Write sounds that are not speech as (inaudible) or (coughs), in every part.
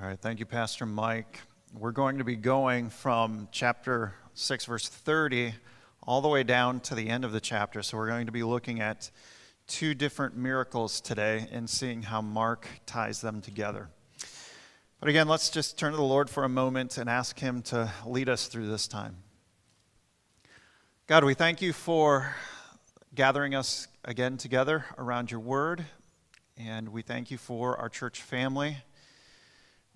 All right, thank you, Pastor Mike. We're going to be going from chapter 6, verse 30, all the way down to the end of the chapter. So we're going to be looking at two different miracles today and seeing how Mark ties them together. But again, let's just turn to the Lord for a moment and ask Him to lead us through this time. God, we thank you for gathering us again together around your word, and we thank you for our church family.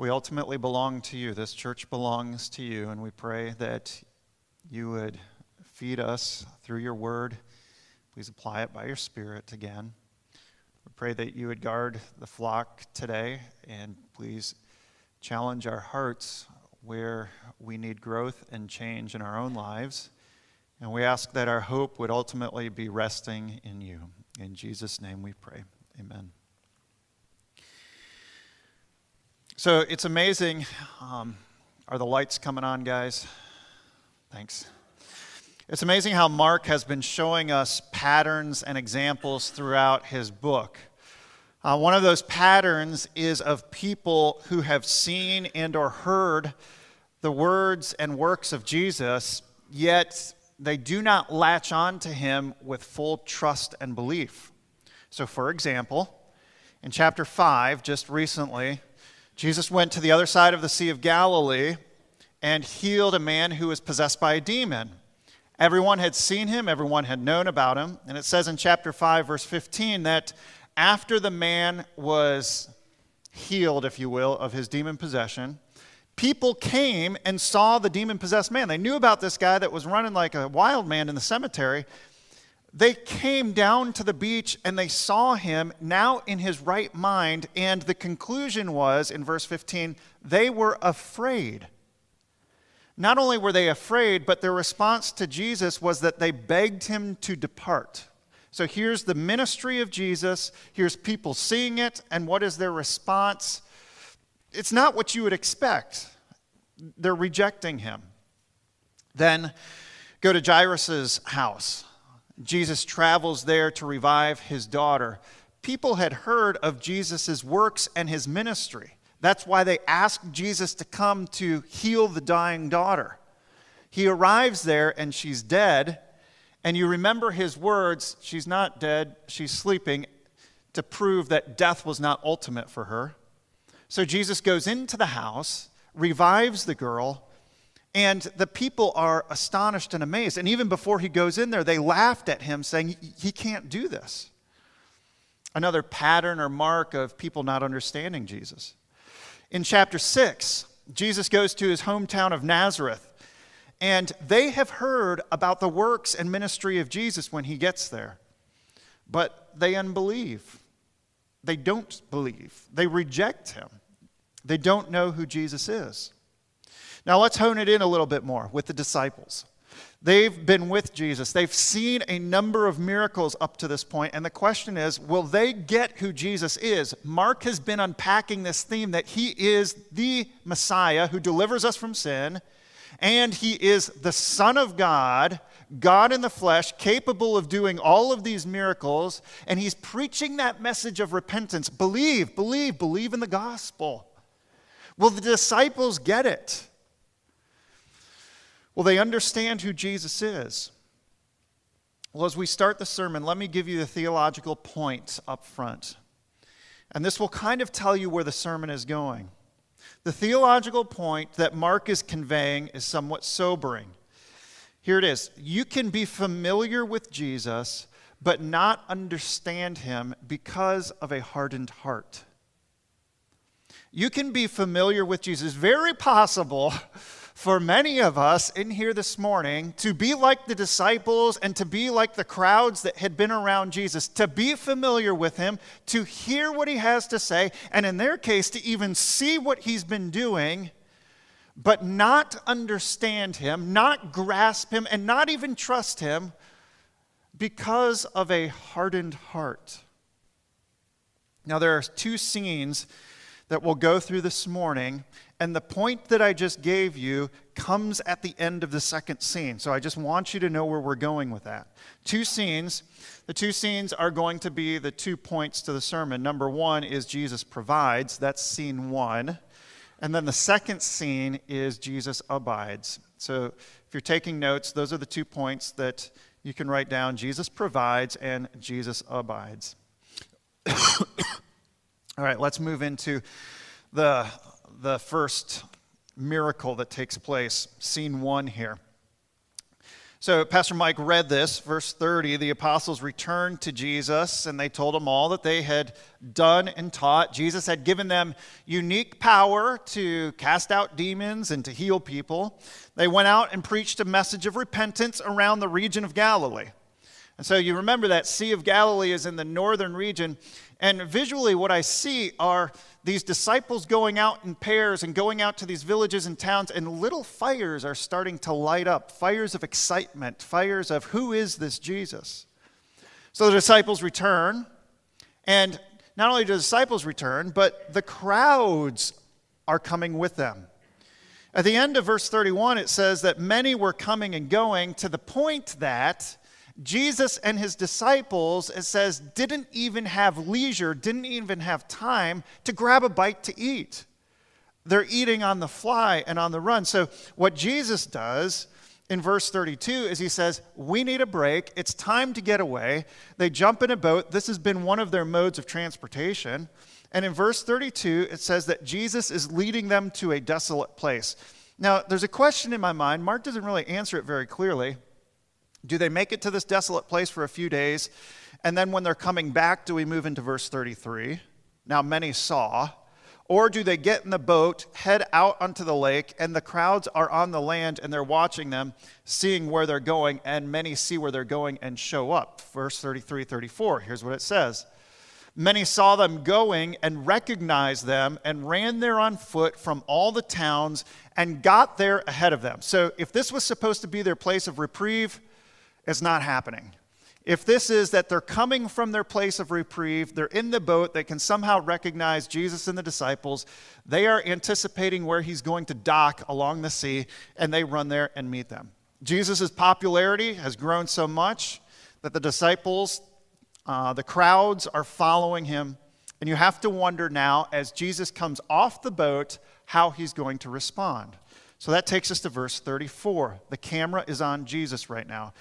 We ultimately belong to you. This church belongs to you, and we pray that you would feed us through your word. Please apply it by your Spirit again. We pray that you would guard the flock today, and please challenge our hearts where we need growth and change in our own lives. And we ask that our hope would ultimately be resting in you. In Jesus' name we pray. Amen. So it's amazing. Um, are the lights coming on, guys? Thanks. It's amazing how Mark has been showing us patterns and examples throughout his book. Uh, one of those patterns is of people who have seen and or heard the words and works of Jesus, yet they do not latch on to him with full trust and belief. So, for example, in chapter 5, just recently, Jesus went to the other side of the Sea of Galilee and healed a man who was possessed by a demon. Everyone had seen him, everyone had known about him. And it says in chapter 5, verse 15, that after the man was healed, if you will, of his demon possession, people came and saw the demon possessed man. They knew about this guy that was running like a wild man in the cemetery, they came down to the beach and they saw him now in his right mind. And the conclusion was in verse 15, they were afraid. Not only were they afraid, but their response to Jesus was that they begged him to depart. So here's the ministry of Jesus. Here's people seeing it. And what is their response? It's not what you would expect. They're rejecting him. Then go to Jairus' house. Jesus travels there to revive his daughter. People had heard of Jesus' works and his ministry. That's why they asked Jesus to come to heal the dying daughter. He arrives there and she's dead. And you remember his words she's not dead, she's sleeping, to prove that death was not ultimate for her. So Jesus goes into the house, revives the girl, and the people are astonished and amazed. And even before he goes in there, they laughed at him, saying, He can't do this. Another pattern or mark of people not understanding Jesus. In chapter 6, Jesus goes to his hometown of Nazareth, and they have heard about the works and ministry of Jesus when he gets there. But they unbelieve. They don't believe. They reject him. They don't know who Jesus is. Now let's hone it in a little bit more with the disciples. They've been with Jesus. They've seen a number of miracles up to this point, and the question is will they get who Jesus is? Mark has been unpacking this theme that he is the Messiah who delivers us from sin, and he is the Son of God, God in the flesh, capable of doing all of these miracles, and he's preaching that message of repentance. Believe, believe, believe in the gospel. Will the disciples get it? Will they understand who Jesus is? Well, as we start the sermon, let me give you the theological point up front. And this will kind of tell you where the sermon is going. The theological point that Mark is conveying is somewhat sobering. Here it is You can be familiar with Jesus, but not understand him because of a hardened heart. You can be familiar with Jesus. Very possible for many of us in here this morning to be like the disciples and to be like the crowds that had been around Jesus, to be familiar with him, to hear what he has to say, and in their case, to even see what he's been doing, but not understand him, not grasp him, and not even trust him because of a hardened heart. Now, there are two scenes that we'll go through this morning and the point that I just gave you comes at the end of the second scene. So I just want you to know where we're going with that. Two scenes. The two scenes are going to be the two points to the sermon. Number one is Jesus provides. That's scene one. And then the second scene is Jesus abides. So if you're taking notes, those are the two points that you can write down Jesus provides and Jesus abides. (coughs) All right, let's move into the, the first miracle that takes place, scene one here. So, Pastor Mike read this, verse 30. The apostles returned to Jesus and they told him all that they had done and taught. Jesus had given them unique power to cast out demons and to heal people. They went out and preached a message of repentance around the region of Galilee. And so you remember that Sea of Galilee is in the northern region. And visually, what I see are these disciples going out in pairs and going out to these villages and towns, and little fires are starting to light up fires of excitement, fires of who is this Jesus? So the disciples return, and not only do the disciples return, but the crowds are coming with them. At the end of verse 31, it says that many were coming and going to the point that Jesus and his disciples, it says, didn't even have leisure, didn't even have time to grab a bite to eat. They're eating on the fly and on the run. So, what Jesus does in verse 32 is he says, We need a break. It's time to get away. They jump in a boat. This has been one of their modes of transportation. And in verse 32, it says that Jesus is leading them to a desolate place. Now, there's a question in my mind. Mark doesn't really answer it very clearly. Do they make it to this desolate place for a few days? And then when they're coming back, do we move into verse 33? Now, many saw. Or do they get in the boat, head out onto the lake, and the crowds are on the land and they're watching them, seeing where they're going, and many see where they're going and show up? Verse 33 34, here's what it says Many saw them going and recognized them and ran there on foot from all the towns and got there ahead of them. So, if this was supposed to be their place of reprieve, it's not happening. If this is that they're coming from their place of reprieve, they're in the boat, they can somehow recognize Jesus and the disciples, they are anticipating where he's going to dock along the sea, and they run there and meet them. Jesus' popularity has grown so much that the disciples, uh, the crowds are following him. And you have to wonder now, as Jesus comes off the boat, how he's going to respond. So that takes us to verse 34. The camera is on Jesus right now.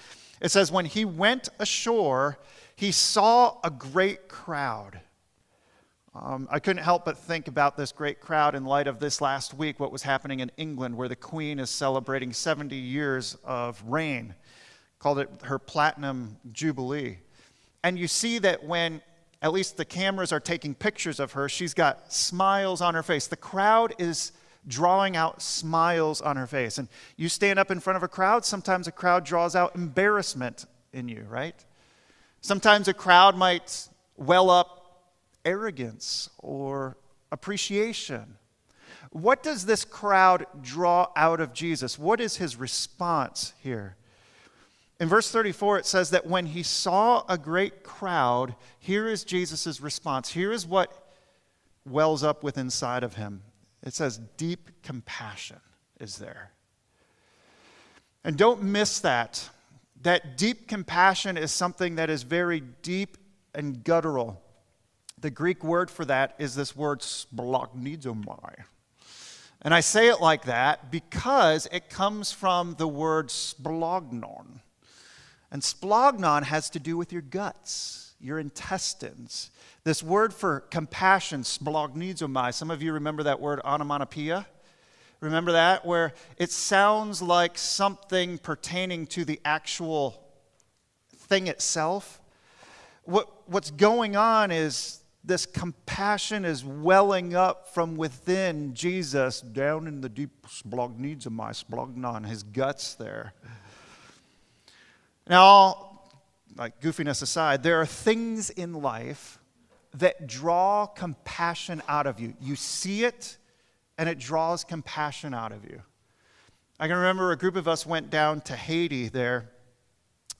It says, When he went ashore, he saw a great crowd. Um, I couldn't help but think about this great crowd in light of this last week, what was happening in England, where the Queen is celebrating 70 years of reign, called it her Platinum Jubilee. And you see that when at least the cameras are taking pictures of her, she's got smiles on her face. The crowd is drawing out smiles on her face. And you stand up in front of a crowd, sometimes a crowd draws out embarrassment in you, right? Sometimes a crowd might well up arrogance or appreciation. What does this crowd draw out of Jesus? What is his response here? In verse 34, it says that when he saw a great crowd, here is Jesus' response. Here is what wells up within inside of him. It says deep compassion is there. And don't miss that. That deep compassion is something that is very deep and guttural. The Greek word for that is this word splanchnizomai. And I say it like that because it comes from the word splanchnon. And splanchnon has to do with your guts, your intestines. This word for compassion, splanchnizomai, some of you remember that word onomatopoeia? Remember that? Where it sounds like something pertaining to the actual thing itself. What, what's going on is this compassion is welling up from within Jesus down in the deep splanchnizomai, splanchnon, his guts there. Now, like goofiness aside, there are things in life that draw compassion out of you. You see it, and it draws compassion out of you. I can remember a group of us went down to Haiti there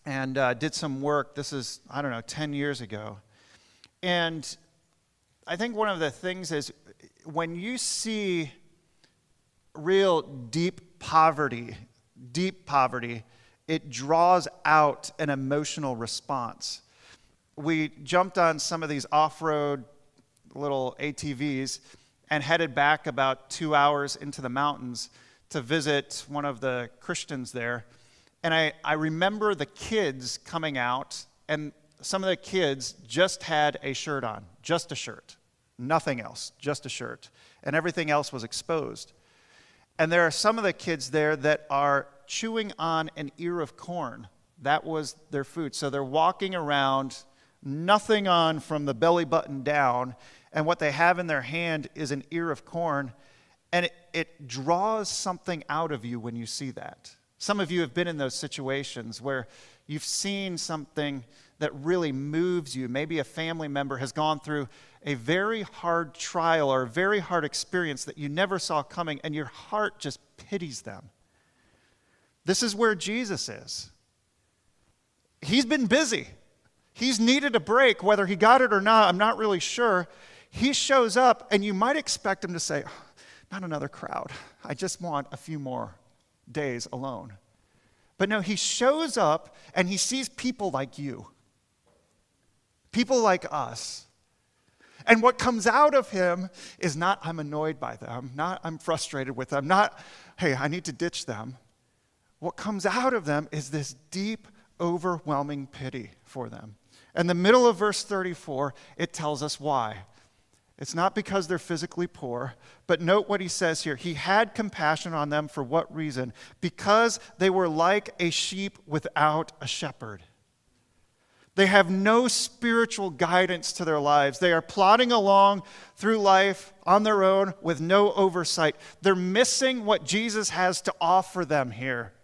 and uh, did some work. This is, I don't know, 10 years ago. And I think one of the things is when you see real deep poverty, deep poverty, it draws out an emotional response we jumped on some of these off road little ATVs, and headed back about two hours into the mountains to visit one of the Christians there. And I, I remember the kids coming out, and some of the kids just had a shirt on, just a shirt, nothing else, just a shirt. And everything else was exposed. And there are some of the kids there that are chewing on an ear of corn. That was their food. So they're walking around, nothing on from the belly button down, and what they have in their hand is an ear of corn. And it, it draws something out of you when you see that. Some of you have been in those situations where you've seen something that really moves you. Maybe a family member has gone through a very hard trial or a very hard experience that you never saw coming, and your heart just pities them. This is where Jesus is. He's been busy. He's needed a break, whether he got it or not, I'm not really sure. He shows up, and you might expect him to say, oh, Not another crowd. I just want a few more days alone. But no, he shows up and he sees people like you, people like us. And what comes out of him is not, I'm annoyed by them, not, I'm frustrated with them, not, hey, I need to ditch them. What comes out of them is this deep, overwhelming pity for them. In the middle of verse 34, it tells us why. It's not because they're physically poor, but note what he says here. He had compassion on them for what reason? Because they were like a sheep without a shepherd. They have no spiritual guidance to their lives. They are plodding along through life on their own with no oversight. They're missing what Jesus has to offer them here.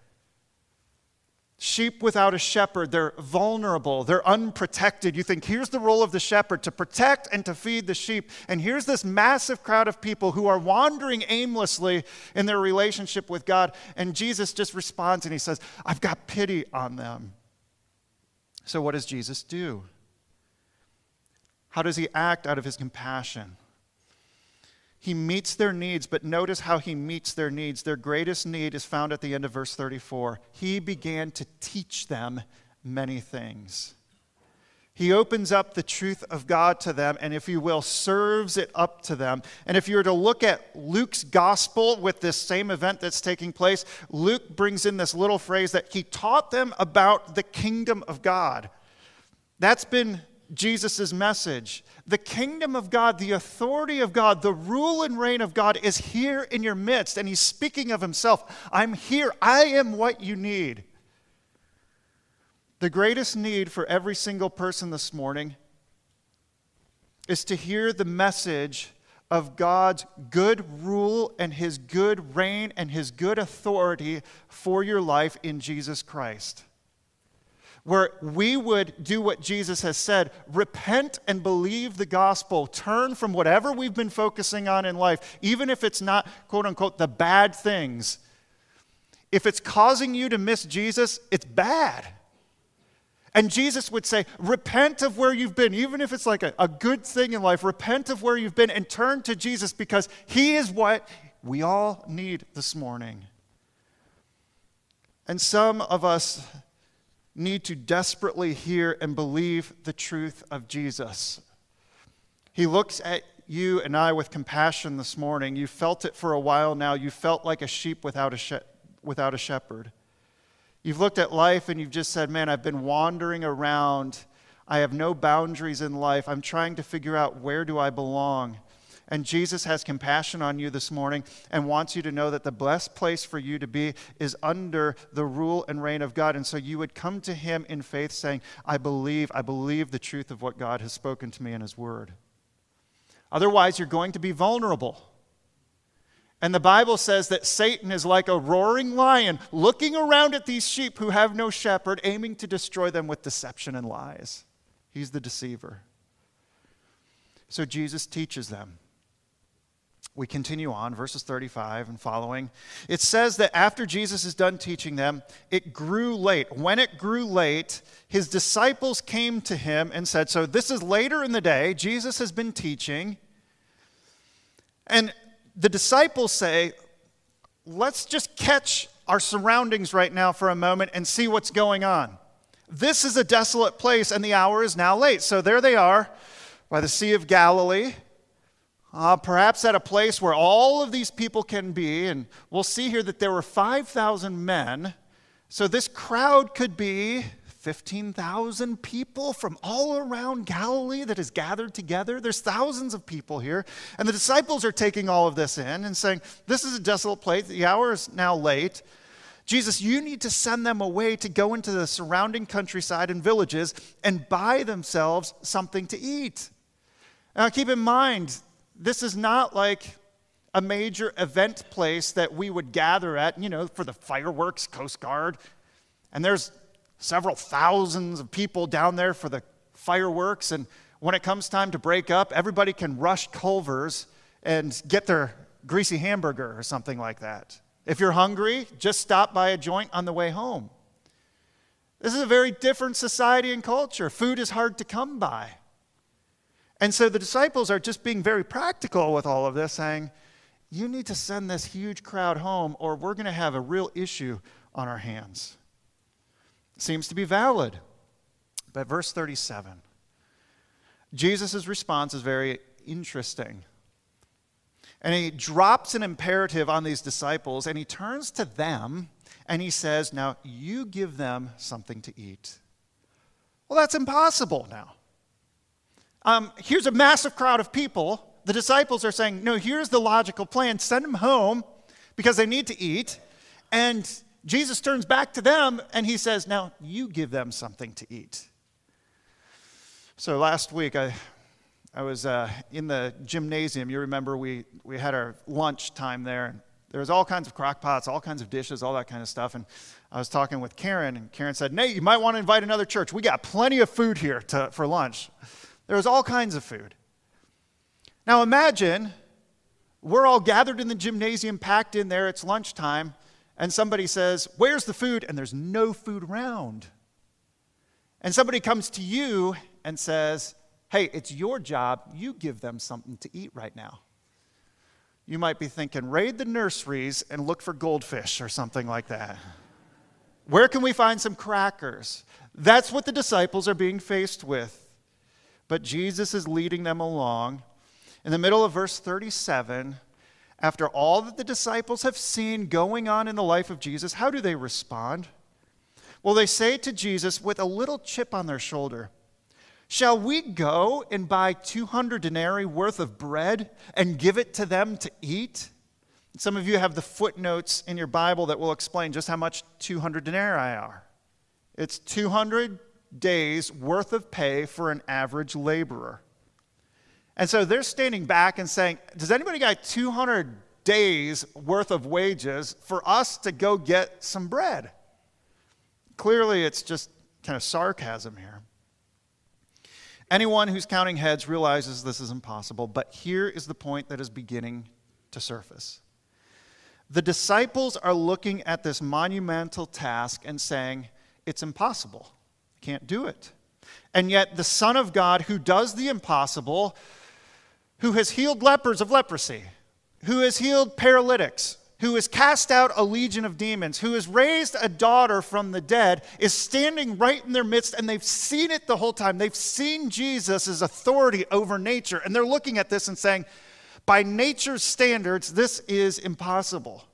Sheep without a shepherd, they're vulnerable, they're unprotected. You think, here's the role of the shepherd to protect and to feed the sheep. And here's this massive crowd of people who are wandering aimlessly in their relationship with God. And Jesus just responds and he says, I've got pity on them. So, what does Jesus do? How does he act out of his compassion? He meets their needs, but notice how he meets their needs. Their greatest need is found at the end of verse 34. He began to teach them many things. He opens up the truth of God to them, and if you will, serves it up to them. And if you were to look at Luke's gospel with this same event that's taking place, Luke brings in this little phrase that he taught them about the kingdom of God. That's been Jesus' message. The kingdom of God, the authority of God, the rule and reign of God is here in your midst. And he's speaking of himself. I'm here. I am what you need. The greatest need for every single person this morning is to hear the message of God's good rule and his good reign and his good authority for your life in Jesus Christ where we would do what Jesus has said repent and believe the gospel, turn from whatever we've been focusing on in life, even if it's not, quote unquote, the bad things. If it's causing you to miss Jesus, it's bad. And Jesus would say, Repent of where you've been, even if it's like a, a good thing in life, repent of where you've been and turn to Jesus because He is what we all need this morning. And some of us need to desperately hear and believe the truth of Jesus. He looks at you and I with compassion this morning. You felt it for a while now. You felt like a sheep without a, she- without a shepherd. You've looked at life and you've just said, Man, I've been wandering around. I have no boundaries in life. I'm trying to figure out where do I belong. And Jesus has compassion on you this morning and wants you to know that the best place for you to be is under the rule and reign of God. And so you would come to Him in faith saying, I believe, I believe the truth of what God has spoken to me in His Word. Otherwise, you're going to be vulnerable. And the Bible says that Satan is like a roaring lion looking around at these sheep who have no shepherd, aiming to destroy them with deception and lies. He's the deceiver. So Jesus teaches them we continue on, verses 35 and following. It says that after Jesus is done teaching them, it grew late. When it grew late, his disciples came to him and said, So this is later in the day. Jesus has been teaching. And the disciples say, Let's just catch our surroundings right now for a moment and see what's going on. This is a desolate place, and the hour is now late. So there they are by the Sea of Galilee uh, perhaps at a place where all of these people can be. And we'll see here that there were 5,000 men. So this crowd could be 15,000 people from all around Galilee that is gathered together. There's thousands of people here. And the disciples are taking all of this in and saying, This is a desolate place. The hour is now late. Jesus, you need to send them away to go into the surrounding countryside and villages and buy themselves something to eat. Now, keep in mind, this is not like a major event place that we would gather at, you know, for the fireworks, Coast Guard. And there's several thousands of people down there for the fireworks. And when it comes time to break up, everybody can rush Culver's and get their greasy hamburger or something like that. If you're hungry, just stop by a joint on the way home. This is a very different society and culture. Food is hard to come by. And so the disciples are just being very practical with all of this, saying, You need to send this huge crowd home, or we're going to have a real issue on our hands. Seems to be valid. But verse 37, Jesus' response is very interesting. And he drops an imperative on these disciples, and he turns to them and he says, Now you give them something to eat. Well, that's impossible now. Um, here's a massive crowd of people. The disciples are saying, No, here's the logical plan send them home because they need to eat. And Jesus turns back to them and he says, Now you give them something to eat. So last week, I, I was uh, in the gymnasium. You remember we, we had our lunch time there, and there was all kinds of crock pots, all kinds of dishes, all that kind of stuff. And I was talking with Karen, and Karen said, Nate, you might want to invite another church. We got plenty of food here to, for lunch. There was all kinds of food. Now imagine we're all gathered in the gymnasium, packed in there, it's lunchtime, and somebody says, Where's the food? And there's no food around. And somebody comes to you and says, Hey, it's your job. You give them something to eat right now. You might be thinking, raid the nurseries and look for goldfish or something like that. Where can we find some crackers? That's what the disciples are being faced with but Jesus is leading them along. In the middle of verse 37, after all that the disciples have seen going on in the life of Jesus, how do they respond? Well, they say to Jesus with a little chip on their shoulder, Shall we go and buy 200 denarii worth of bread and give it to them to eat? Some of you have the footnotes in your Bible that will explain just how much 200 denarii are. It's 200 days worth of pay for an average laborer. And so they're standing back and saying, Does anybody got 200 days worth of wages for us to go get some bread? Clearly, it's just kind of sarcasm here. Anyone who's counting heads realizes this is impossible, but here is the point that is beginning to surface. The disciples are looking at this monumental task and saying, It's impossible. Can't do it. And yet, the Son of God, who does the impossible, who has healed lepers of leprosy, who has healed paralytics, who has cast out a legion of demons, who has raised a daughter from the dead, is standing right in their midst, and they've seen it the whole time. They've seen Jesus' authority over nature, and they're looking at this and saying, by nature's standards, this is impossible.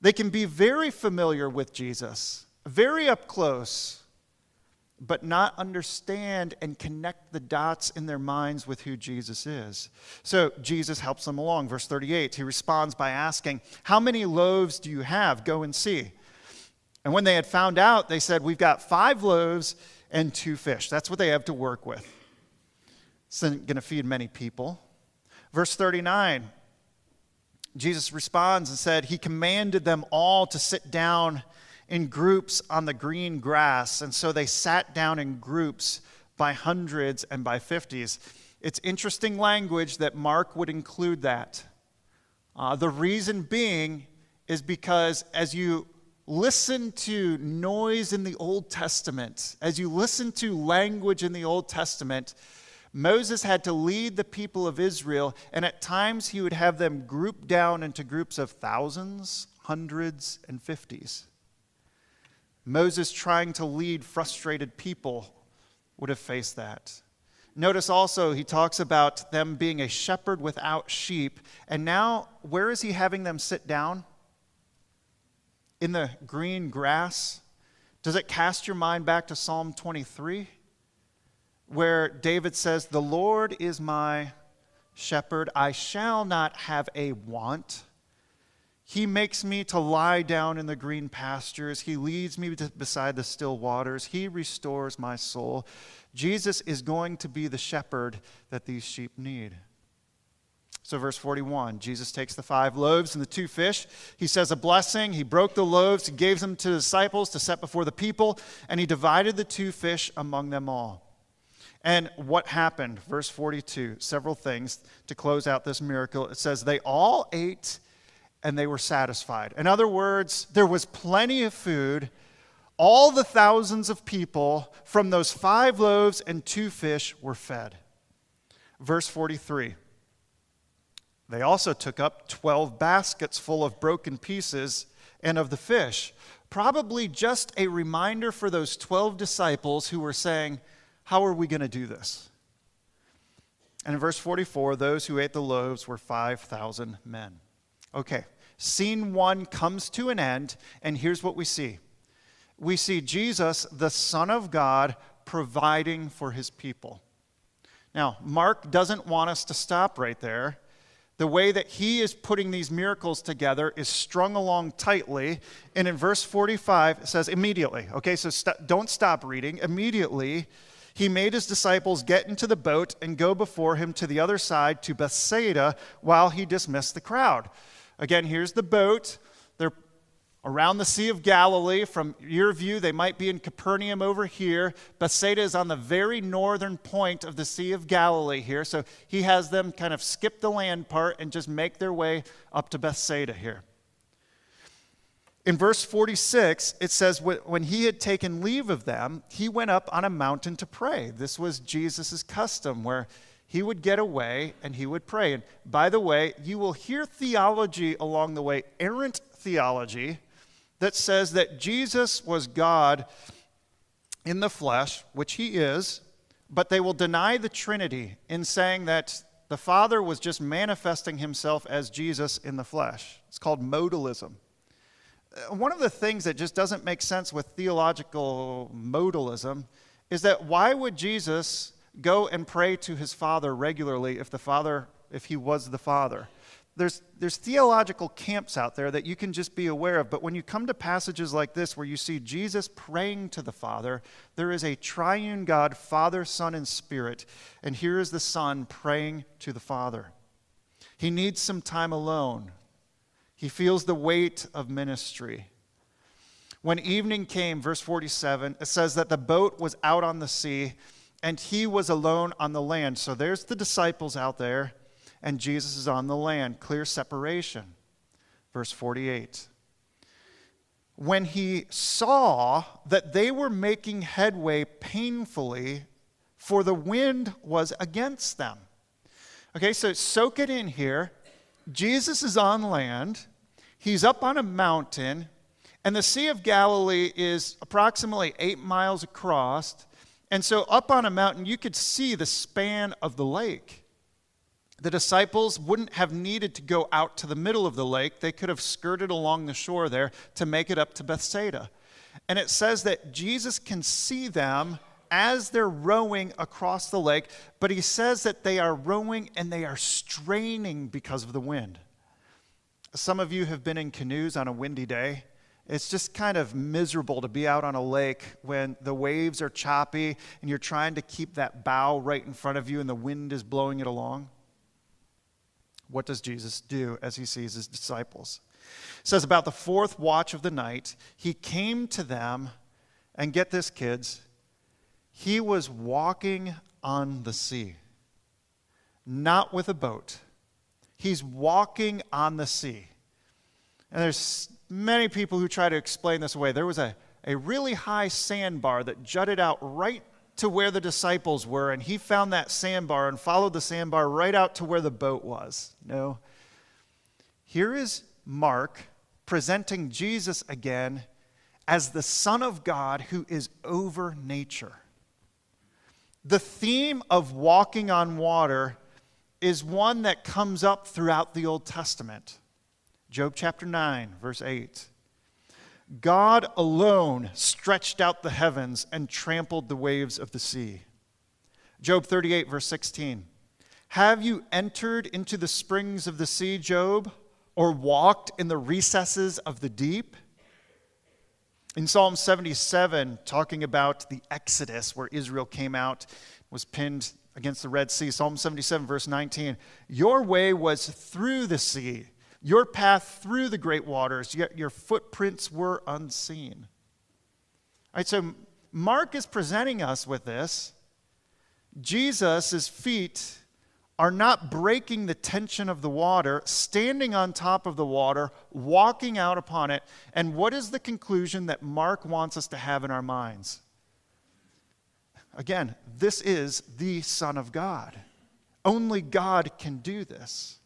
They can be very familiar with Jesus very up close, but not understand and connect the dots in their minds with who Jesus is. So Jesus helps them along. Verse 38, he responds by asking, How many loaves do you have? Go and see. And when they had found out, they said, We've got five loaves and two fish. That's what they have to work with. It's going to feed many people. Verse 39, Jesus responds and said, He commanded them all to sit down in groups on the green grass, and so they sat down in groups by hundreds and by fifties. It's interesting language that Mark would include that. Uh, the reason being is because as you listen to noise in the Old Testament, as you listen to language in the Old Testament, Moses had to lead the people of Israel, and at times he would have them grouped down into groups of thousands, hundreds, and fifties. Moses trying to lead frustrated people would have faced that. Notice also he talks about them being a shepherd without sheep. And now, where is he having them sit down? In the green grass? Does it cast your mind back to Psalm 23, where David says, The Lord is my shepherd, I shall not have a want. He makes me to lie down in the green pastures. He leads me beside the still waters. He restores my soul. Jesus is going to be the shepherd that these sheep need. So, verse 41, Jesus takes the five loaves and the two fish. He says a blessing. He broke the loaves. He gave them to the disciples to set before the people, and he divided the two fish among them all. And what happened? Verse 42, several things to close out this miracle. It says, They all ate and they were satisfied. In other words, there was plenty of food. All the thousands of people from those five loaves and two fish were fed. Verse 43 They also took up 12 baskets full of broken pieces and of the fish. Probably just a reminder for those 12 disciples who were saying, How are we going to do this? And in verse 44, those who ate the loaves were 5,000 men. Okay, scene one comes to an end, and here's what we see we see Jesus, the Son of God, providing for his people. Now, Mark doesn't want us to stop right there. The way that he is putting these miracles together is strung along tightly. And in verse 45, it says, immediately. Okay, so st- don't stop reading. Immediately, he made his disciples get into the boat and go before him to the other side to Bethsaida while he dismissed the crowd. Again, here's the boat. They're around the Sea of Galilee. From your view, they might be in Capernaum over here. Bethsaida is on the very northern point of the Sea of Galilee here. So he has them kind of skip the land part and just make their way up to Bethsaida here. In verse 46, it says, When he had taken leave of them, he went up on a mountain to pray. This was Jesus' custom, where he would get away and he would pray. And by the way, you will hear theology along the way, errant theology, that says that Jesus was God in the flesh, which he is, but they will deny the Trinity in saying that the Father was just manifesting himself as Jesus in the flesh. It's called modalism. Uh, one of the things that just doesn't make sense with theological modalism is that why would Jesus go and pray to his father regularly if the father if he was the father. There's, there's theological camps out there that you can just be aware of but when you come to passages like this where you see jesus praying to the father there is a triune god father son and spirit and here is the son praying to the father. He needs some time alone. He feels the weight of ministry. When evening came verse 47 it says that the boat was out on the sea and he was alone on the land. So there's the disciples out there, and Jesus is on the land. Clear separation. Verse 48. When he saw that they were making headway painfully, for the wind was against them. Okay, so soak it in here. Jesus is on land, he's up on a mountain, and the Sea of Galilee is approximately eight miles across and so, up on a mountain, you could see the span of the lake. The disciples wouldn't have needed to go out to the middle of the lake. They could have skirted along the shore there to make it up to Bethsaida. And it says that Jesus can see them as they're rowing across the lake, but he says that they are rowing and they are straining because of the wind. Some of you have been in canoes on a windy day. It's just kind of miserable to be out on a lake when the waves are choppy and you're trying to keep that bow right in front of you and the wind is blowing it along. What does Jesus do as he sees his disciples? It says about the fourth watch of the night, he came to them, and get this, kids, he was walking on the sea, not with a boat. He's walking on the sea. And there's many people who try to explain this away. There was a, a really high sandbar that jutted out right to where the disciples were, and he found that sandbar and followed the sandbar right out to where the boat was. No. Here is Mark presenting Jesus again as the Son of God who is over nature. the theme of walking on water is one that comes up throughout the Old Testament. Job chapter 9, verse 8. God alone stretched out the heavens and trampled the waves of the sea. Job 38, verse 16. Have you entered into the springs of the sea, Job, or walked in the recesses of the deep? In Psalm 77, talking about the Exodus, where Israel came out, was pinned against the Red Sea, Psalm 77, verse 19, Your way was through the sea, your path through the great waters, yet your footprints were unseen. All right, so Mark is presenting us with this. Jesus' feet are not breaking the tension of the water, standing on top of the water, walking out upon it. And what is the conclusion that Mark wants us to have in our minds? Again, this is the Son of God. Only God can do this.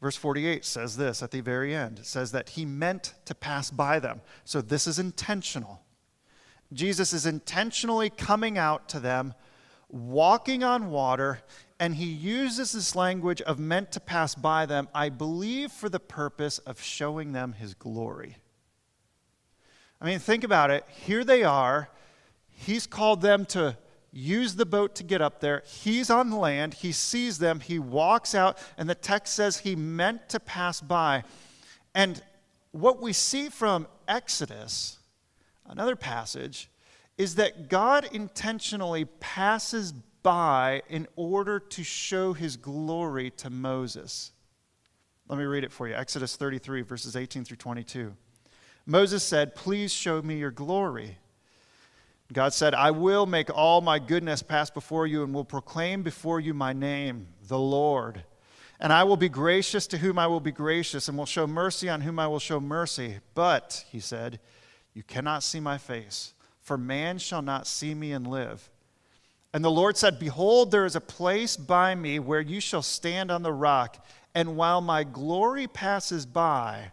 Verse 48 says this at the very end. It says that he meant to pass by them. So this is intentional. Jesus is intentionally coming out to them walking on water, and he uses this language of meant to pass by them, I believe, for the purpose of showing them his glory. I mean, think about it. Here they are. He's called them to use the boat to get up there. He's on land. He sees them. He walks out, and the text says he meant to pass by. And what we see from Exodus, another passage, is that God intentionally passes by in order to show his glory to Moses. Let me read it for you Exodus 33, verses 18 through 22. Moses said, Please show me your glory. God said, I will make all my goodness pass before you and will proclaim before you my name, the Lord. And I will be gracious to whom I will be gracious, and will show mercy on whom I will show mercy. But, he said, you cannot see my face for man shall not see me and live. And the Lord said, Behold, there is a place by me where you shall stand on the rock, and while my glory passes by,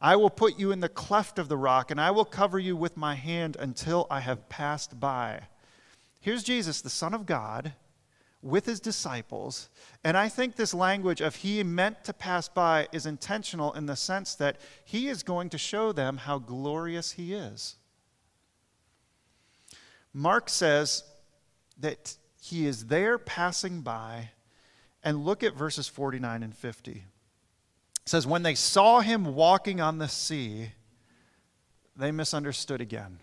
I will put you in the cleft of the rock, and I will cover you with my hand until I have passed by. Here's Jesus, the Son of God, with his disciples. And I think this language of he meant to pass by is intentional in the sense that he is going to show them how glorious he is. Mark says that he is there passing by, and look at verses 49 and 50. It says, When they saw him walking on the sea, they misunderstood again.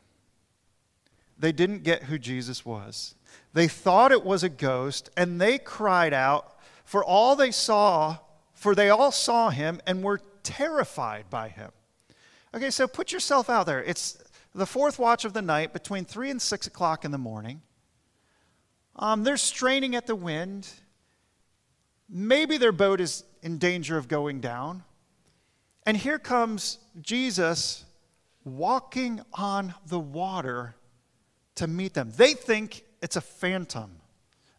They didn't get who Jesus was. They thought it was a ghost, and they cried out, for all they saw, for they all saw him and were terrified by him. Okay, so put yourself out there. It's the fourth watch of the night between 3 and 6 o'clock in the morning. Um, they're straining at the wind. Maybe their boat is in danger of going down. And here comes Jesus walking on the water to meet them. They think it's a phantom,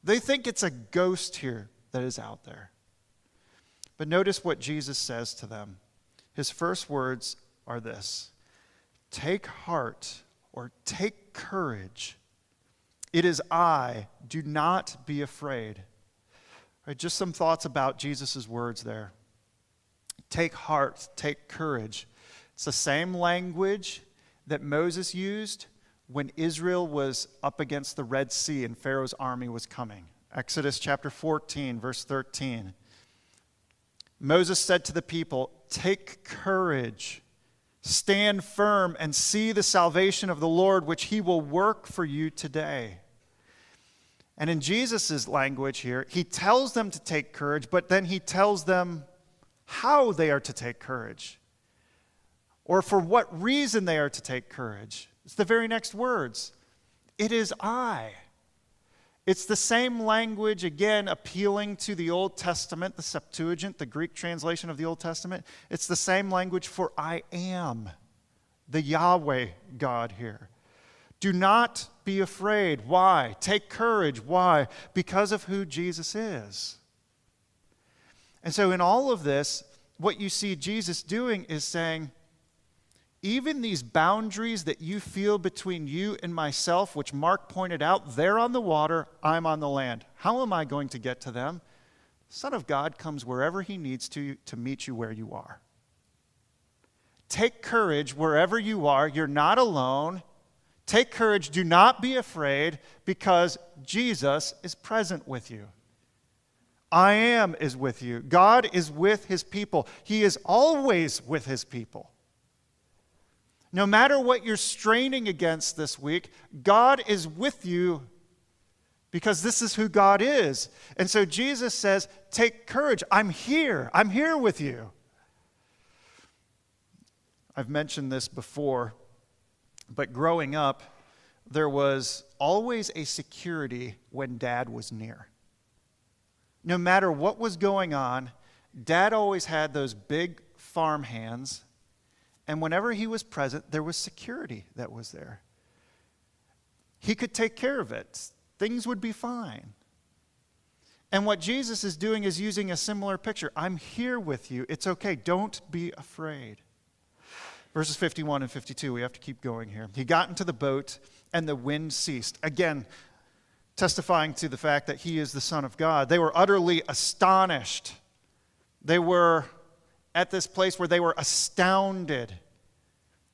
they think it's a ghost here that is out there. But notice what Jesus says to them. His first words are this Take heart or take courage. It is I. Do not be afraid. Right, just some thoughts about Jesus' words there. Take heart, take courage. It's the same language that Moses used when Israel was up against the Red Sea and Pharaoh's army was coming. Exodus chapter 14, verse 13. Moses said to the people, Take courage. Stand firm and see the salvation of the Lord, which he will work for you today. And in Jesus' language here, he tells them to take courage, but then he tells them how they are to take courage or for what reason they are to take courage. It's the very next words It is I. It's the same language, again, appealing to the Old Testament, the Septuagint, the Greek translation of the Old Testament. It's the same language for I am, the Yahweh God here. Do not be afraid. Why? Take courage. Why? Because of who Jesus is. And so, in all of this, what you see Jesus doing is saying, even these boundaries that you feel between you and myself, which Mark pointed out, they're on the water, I'm on the land. How am I going to get to them? Son of God comes wherever he needs to to meet you where you are. Take courage wherever you are. You're not alone. Take courage. Do not be afraid because Jesus is present with you. I am is with you. God is with his people. He is always with his people. No matter what you're straining against this week, God is with you because this is who God is. And so Jesus says, Take courage. I'm here. I'm here with you. I've mentioned this before, but growing up, there was always a security when dad was near. No matter what was going on, dad always had those big farm hands, and whenever he was present, there was security that was there. He could take care of it, things would be fine. And what Jesus is doing is using a similar picture. I'm here with you. It's okay. Don't be afraid. Verses 51 and 52, we have to keep going here. He got into the boat, and the wind ceased. Again, testifying to the fact that he is the Son of God. They were utterly astonished. They were at this place where they were astounded.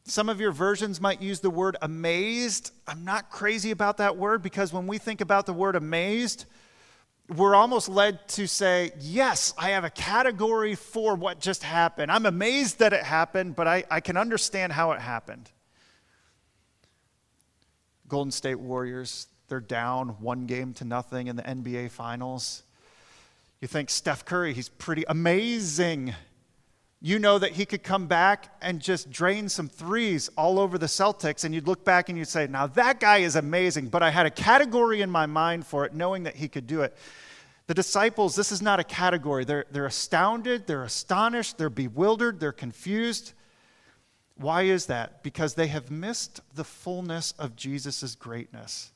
Some of your versions might use the word amazed. I'm not crazy about that word because when we think about the word amazed, we're almost led to say, yes, I have a category for what just happened. I'm amazed that it happened, but I, I can understand how it happened. Golden State Warriors, they're down one game to nothing in the NBA Finals. You think Steph Curry, he's pretty amazing. You know that he could come back and just drain some threes all over the Celtics, and you'd look back and you'd say, Now that guy is amazing, but I had a category in my mind for it, knowing that he could do it. The disciples, this is not a category. They're, they're astounded, they're astonished, they're bewildered, they're confused. Why is that? Because they have missed the fullness of Jesus' greatness.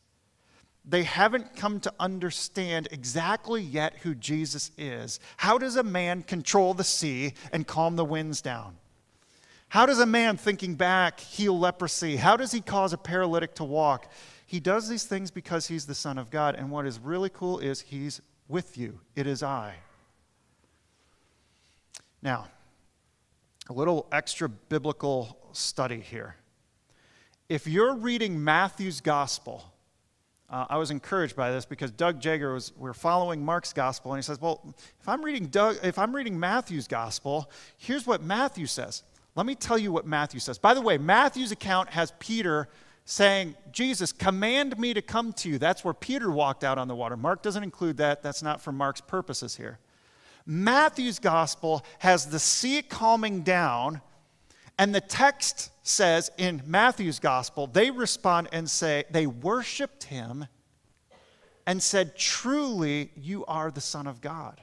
They haven't come to understand exactly yet who Jesus is. How does a man control the sea and calm the winds down? How does a man thinking back heal leprosy? How does he cause a paralytic to walk? He does these things because he's the Son of God. And what is really cool is he's with you. It is I. Now, a little extra biblical study here. If you're reading Matthew's gospel, uh, I was encouraged by this because Doug Jager was we are following Mark's gospel and he says, "Well, if I'm reading Doug, if I'm reading Matthew's gospel, here's what Matthew says. Let me tell you what Matthew says. By the way, Matthew's account has Peter saying, Jesus, command me to come to you. That's where Peter walked out on the water. Mark doesn't include that. That's not for Mark's purposes here. Matthew's gospel has the sea calming down, and the text says in Matthew's gospel, they respond and say, they worshiped him and said, Truly, you are the Son of God.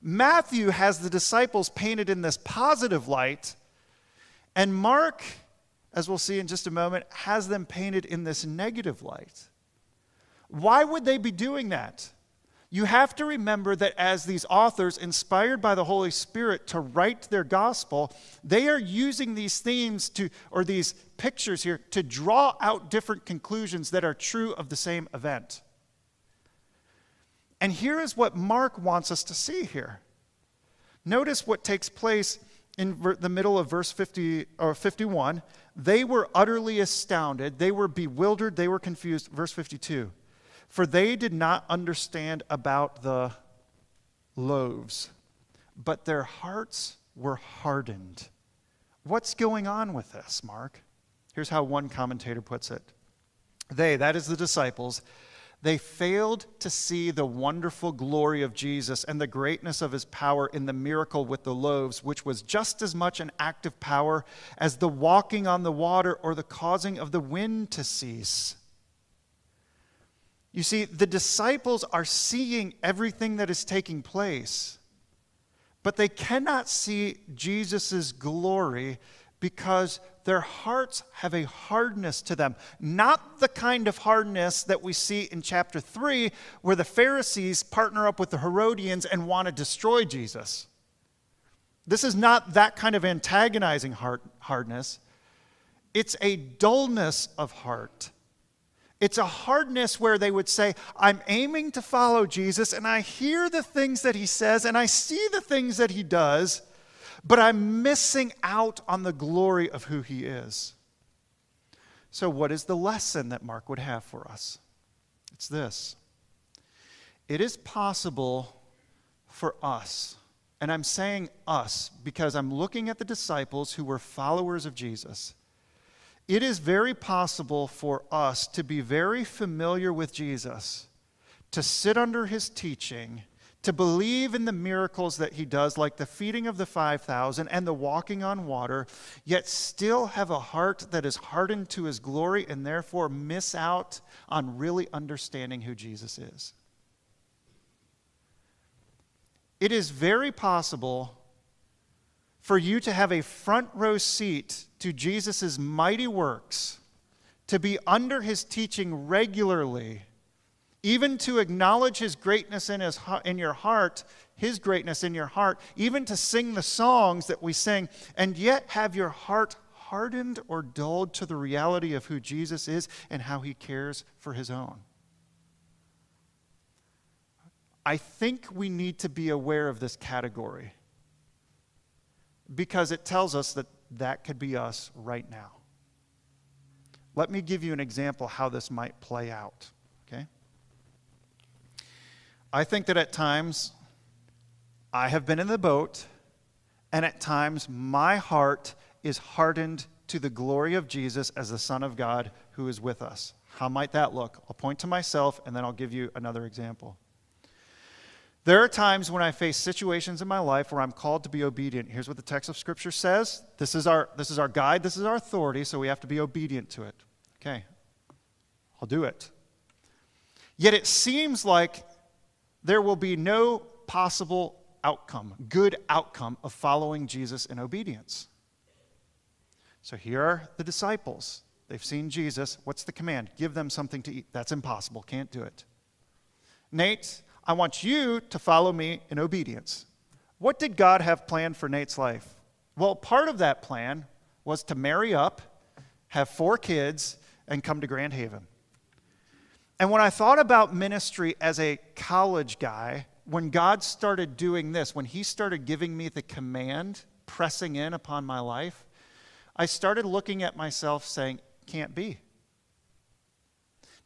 Matthew has the disciples painted in this positive light, and Mark as we'll see in just a moment, has them painted in this negative light. Why would they be doing that? You have to remember that as these authors, inspired by the Holy Spirit to write their gospel, they are using these themes to, or these pictures here, to draw out different conclusions that are true of the same event. And here is what Mark wants us to see here. Notice what takes place in ver- the middle of verse 50 or 51 they were utterly astounded. They were bewildered. They were confused. Verse 52 For they did not understand about the loaves, but their hearts were hardened. What's going on with this, Mark? Here's how one commentator puts it They, that is the disciples, they failed to see the wonderful glory of Jesus and the greatness of his power in the miracle with the loaves, which was just as much an act of power as the walking on the water or the causing of the wind to cease. You see, the disciples are seeing everything that is taking place, but they cannot see Jesus' glory because their hearts have a hardness to them. Not the kind of hardness that we see in chapter 3, where the Pharisees partner up with the Herodians and want to destroy Jesus. This is not that kind of antagonizing heart, hardness. It's a dullness of heart. It's a hardness where they would say, I'm aiming to follow Jesus, and I hear the things that he says, and I see the things that he does, but I'm missing out on the glory of who he is. So, what is the lesson that Mark would have for us? It's this it is possible for us, and I'm saying us because I'm looking at the disciples who were followers of Jesus. It is very possible for us to be very familiar with Jesus, to sit under his teaching, to believe in the miracles that he does, like the feeding of the 5,000 and the walking on water, yet still have a heart that is hardened to his glory and therefore miss out on really understanding who Jesus is. It is very possible for you to have a front row seat to Jesus' mighty works, to be under his teaching regularly even to acknowledge his greatness in, his, in your heart, his greatness in your heart, even to sing the songs that we sing, and yet have your heart hardened or dulled to the reality of who Jesus is and how he cares for his own. I think we need to be aware of this category because it tells us that that could be us right now. Let me give you an example how this might play out. I think that at times I have been in the boat, and at times my heart is hardened to the glory of Jesus as the Son of God who is with us. How might that look? I'll point to myself and then I'll give you another example. There are times when I face situations in my life where I'm called to be obedient. Here's what the text of Scripture says. This is our, this is our guide, this is our authority, so we have to be obedient to it. Okay, I'll do it. Yet it seems like there will be no possible outcome, good outcome of following Jesus in obedience. So here are the disciples. They've seen Jesus. What's the command? Give them something to eat. That's impossible. Can't do it. Nate, I want you to follow me in obedience. What did God have planned for Nate's life? Well, part of that plan was to marry up, have four kids, and come to Grand Haven. And when I thought about ministry as a college guy, when God started doing this, when He started giving me the command, pressing in upon my life, I started looking at myself saying, can't be.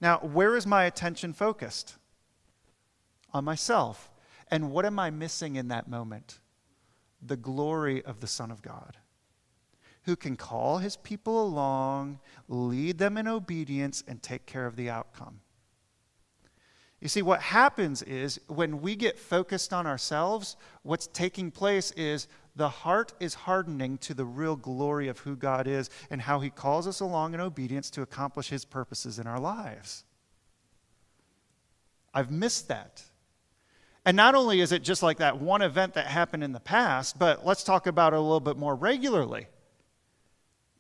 Now, where is my attention focused? On myself. And what am I missing in that moment? The glory of the Son of God, who can call his people along, lead them in obedience, and take care of the outcome. You see, what happens is when we get focused on ourselves, what's taking place is the heart is hardening to the real glory of who God is and how He calls us along in obedience to accomplish His purposes in our lives. I've missed that. And not only is it just like that one event that happened in the past, but let's talk about it a little bit more regularly.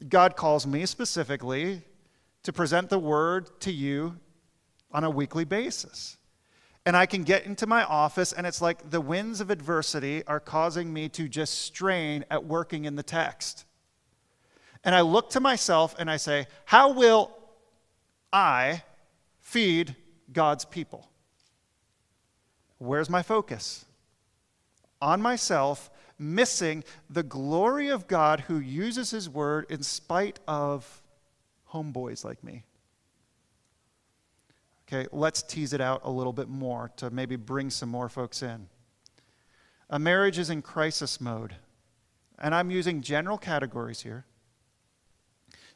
God calls me specifically to present the word to you on a weekly basis. And I can get into my office, and it's like the winds of adversity are causing me to just strain at working in the text. And I look to myself and I say, How will I feed God's people? Where's my focus? On myself, missing the glory of God who uses his word in spite of homeboys like me. Okay, let's tease it out a little bit more to maybe bring some more folks in. A marriage is in crisis mode, and I'm using general categories here.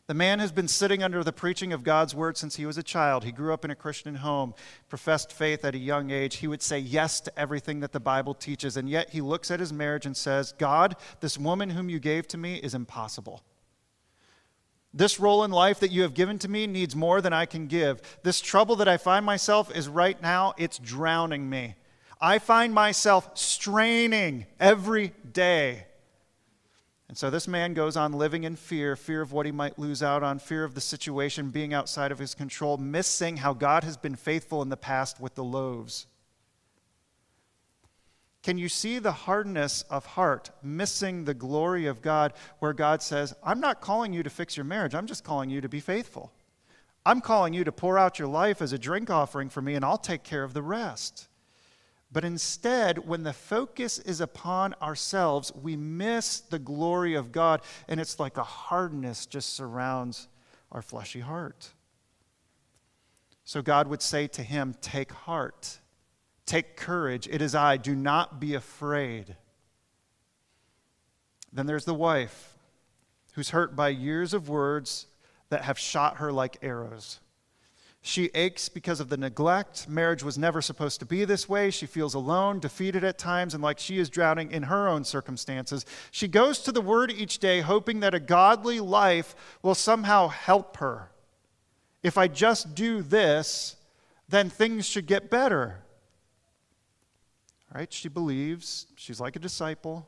The man has been sitting under the preaching of God's word since he was a child. He grew up in a Christian home, professed faith at a young age. He would say yes to everything that the Bible teaches, and yet he looks at his marriage and says, God, this woman whom you gave to me is impossible. This role in life that you have given to me needs more than I can give. This trouble that I find myself is right now, it's drowning me. I find myself straining every day. And so this man goes on living in fear fear of what he might lose out on, fear of the situation being outside of his control, missing how God has been faithful in the past with the loaves. Can you see the hardness of heart, missing the glory of God, where God says, I'm not calling you to fix your marriage, I'm just calling you to be faithful. I'm calling you to pour out your life as a drink offering for me, and I'll take care of the rest. But instead, when the focus is upon ourselves, we miss the glory of God, and it's like a hardness just surrounds our fleshy heart. So God would say to him, Take heart, take courage. It is I. Do not be afraid. Then there's the wife who's hurt by years of words that have shot her like arrows. She aches because of the neglect. Marriage was never supposed to be this way. She feels alone, defeated at times, and like she is drowning in her own circumstances. She goes to the Word each day, hoping that a godly life will somehow help her. If I just do this, then things should get better. Right? She believes. She's like a disciple.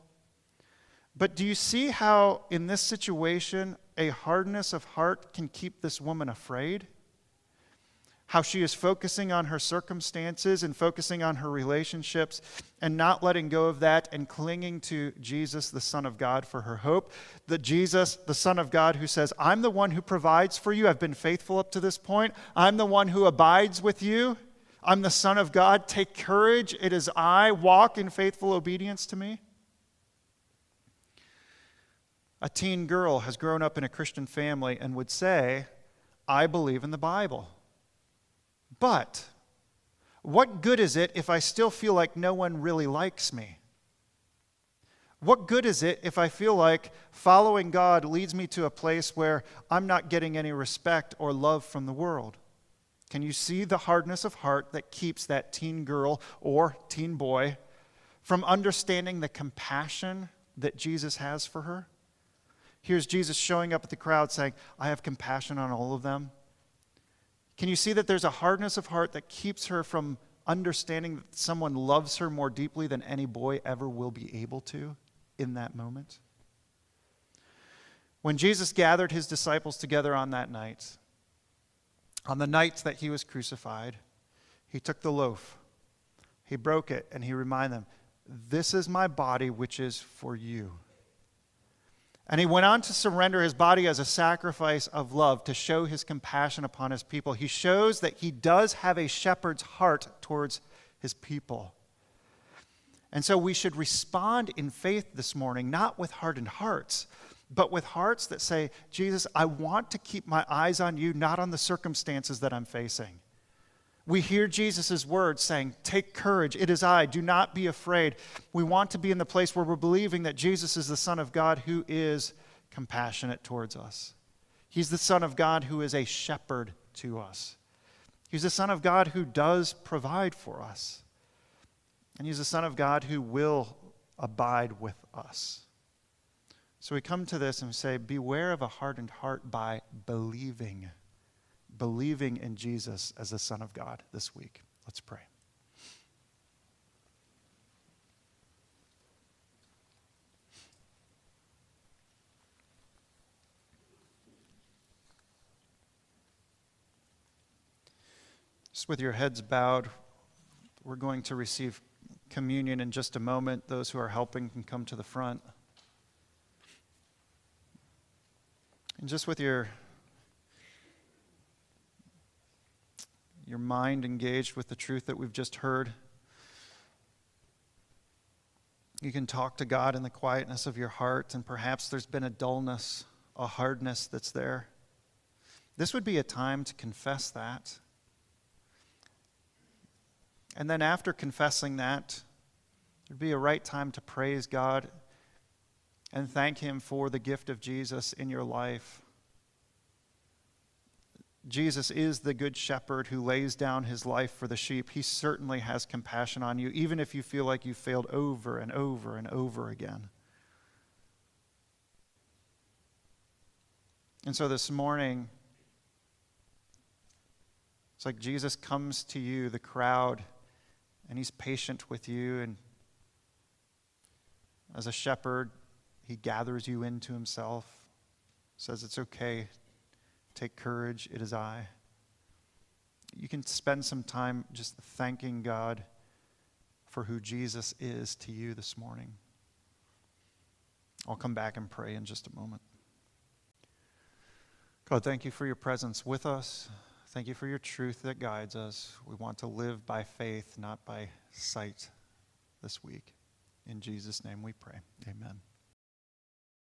But do you see how, in this situation, a hardness of heart can keep this woman afraid? How she is focusing on her circumstances and focusing on her relationships and not letting go of that and clinging to Jesus, the Son of God, for her hope. That Jesus, the Son of God, who says, I'm the one who provides for you. I've been faithful up to this point. I'm the one who abides with you. I'm the Son of God. Take courage. It is I. Walk in faithful obedience to me. A teen girl has grown up in a Christian family and would say, I believe in the Bible. But what good is it if I still feel like no one really likes me? What good is it if I feel like following God leads me to a place where I'm not getting any respect or love from the world? Can you see the hardness of heart that keeps that teen girl or teen boy from understanding the compassion that Jesus has for her? Here's Jesus showing up at the crowd saying, I have compassion on all of them. Can you see that there's a hardness of heart that keeps her from understanding that someone loves her more deeply than any boy ever will be able to in that moment? When Jesus gathered his disciples together on that night, on the night that he was crucified, he took the loaf, he broke it, and he reminded them, This is my body, which is for you. And he went on to surrender his body as a sacrifice of love to show his compassion upon his people. He shows that he does have a shepherd's heart towards his people. And so we should respond in faith this morning, not with hardened hearts, but with hearts that say, Jesus, I want to keep my eyes on you, not on the circumstances that I'm facing. We hear Jesus' words saying, Take courage, it is I, do not be afraid. We want to be in the place where we're believing that Jesus is the Son of God who is compassionate towards us. He's the Son of God who is a shepherd to us. He's the Son of God who does provide for us. And He's the Son of God who will abide with us. So we come to this and we say, Beware of a hardened heart by believing believing in Jesus as the Son of God this week. Let's pray. Just with your heads bowed, we're going to receive communion in just a moment. Those who are helping can come to the front. And just with your your mind engaged with the truth that we've just heard. You can talk to God in the quietness of your heart, and perhaps there's been a dullness, a hardness that's there. This would be a time to confess that. And then, after confessing that, there'd be a right time to praise God and thank Him for the gift of Jesus in your life. Jesus is the good shepherd who lays down his life for the sheep. He certainly has compassion on you, even if you feel like you failed over and over and over again. And so this morning, it's like Jesus comes to you, the crowd, and he's patient with you. And as a shepherd, he gathers you into himself, says it's okay Take courage, it is I. You can spend some time just thanking God for who Jesus is to you this morning. I'll come back and pray in just a moment. God, thank you for your presence with us. Thank you for your truth that guides us. We want to live by faith, not by sight this week. In Jesus' name we pray. Amen.